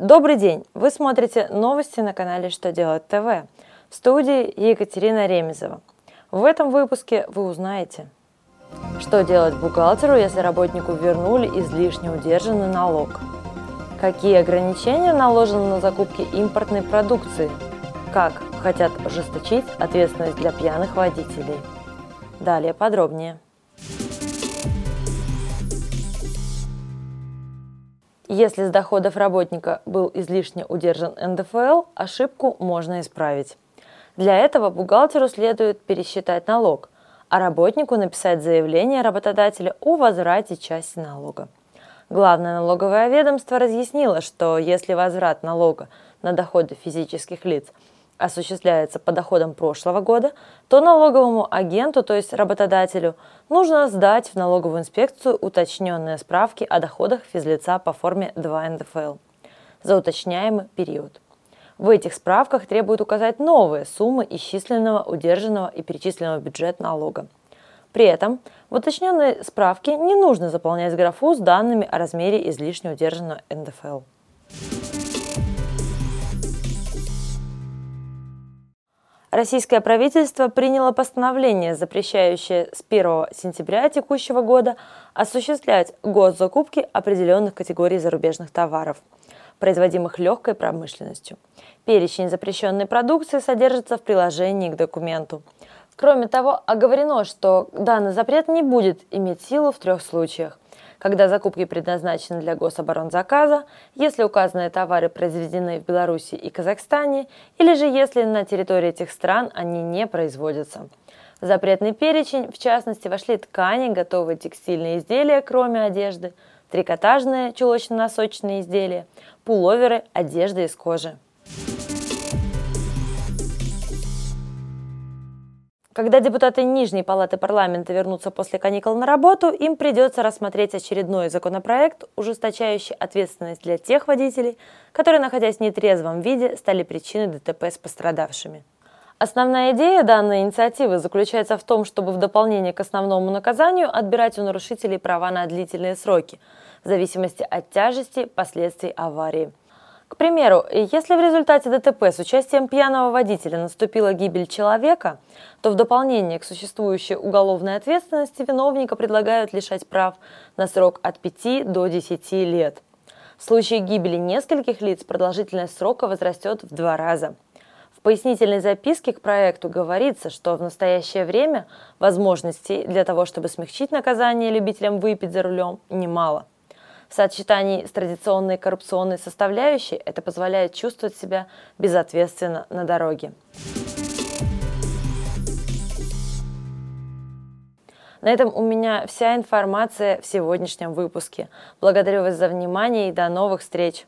Добрый день! Вы смотрите новости на канале «Что делать ТВ» в студии Екатерина Ремезова. В этом выпуске вы узнаете, что делать бухгалтеру, если работнику вернули излишне удержанный налог, какие ограничения наложены на закупки импортной продукции, как хотят ужесточить ответственность для пьяных водителей. Далее подробнее. Если с доходов работника был излишне удержан НДФЛ, ошибку можно исправить. Для этого бухгалтеру следует пересчитать налог, а работнику написать заявление работодателя о возврате части налога. Главное налоговое ведомство разъяснило, что если возврат налога на доходы физических лиц – осуществляется по доходам прошлого года, то налоговому агенту, то есть работодателю, нужно сдать в налоговую инспекцию уточненные справки о доходах физлица по форме 2 НДФЛ за уточняемый период. В этих справках требуют указать новые суммы исчисленного, удержанного и перечисленного бюджет налога. При этом в уточненной справке не нужно заполнять графу с данными о размере излишне удержанного НДФЛ. Российское правительство приняло постановление, запрещающее с 1 сентября текущего года осуществлять госзакупки определенных категорий зарубежных товаров, производимых легкой промышленностью. Перечень запрещенной продукции содержится в приложении к документу. Кроме того, оговорено, что данный запрет не будет иметь силу в трех случаях – когда закупки предназначены для гособоронзаказа, если указанные товары произведены в Беларуси и Казахстане, или же если на территории этих стран они не производятся. В запретный перечень, в частности, вошли ткани, готовые текстильные изделия, кроме одежды, трикотажные чулочно-носочные изделия, пуловеры, одежда из кожи. Когда депутаты Нижней палаты парламента вернутся после каникул на работу, им придется рассмотреть очередной законопроект, ужесточающий ответственность для тех водителей, которые, находясь в нетрезвом виде, стали причиной ДТП с пострадавшими. Основная идея данной инициативы заключается в том, чтобы в дополнение к основному наказанию отбирать у нарушителей права на длительные сроки, в зависимости от тяжести последствий аварии – к примеру, если в результате ДТП с участием пьяного водителя наступила гибель человека, то в дополнение к существующей уголовной ответственности виновника предлагают лишать прав на срок от 5 до 10 лет. В случае гибели нескольких лиц продолжительность срока возрастет в два раза. В пояснительной записке к проекту говорится, что в настоящее время возможностей для того, чтобы смягчить наказание любителям выпить за рулем, немало. В сочетании с традиционной коррупционной составляющей это позволяет чувствовать себя безответственно на дороге. На этом у меня вся информация в сегодняшнем выпуске. Благодарю вас за внимание и до новых встреч!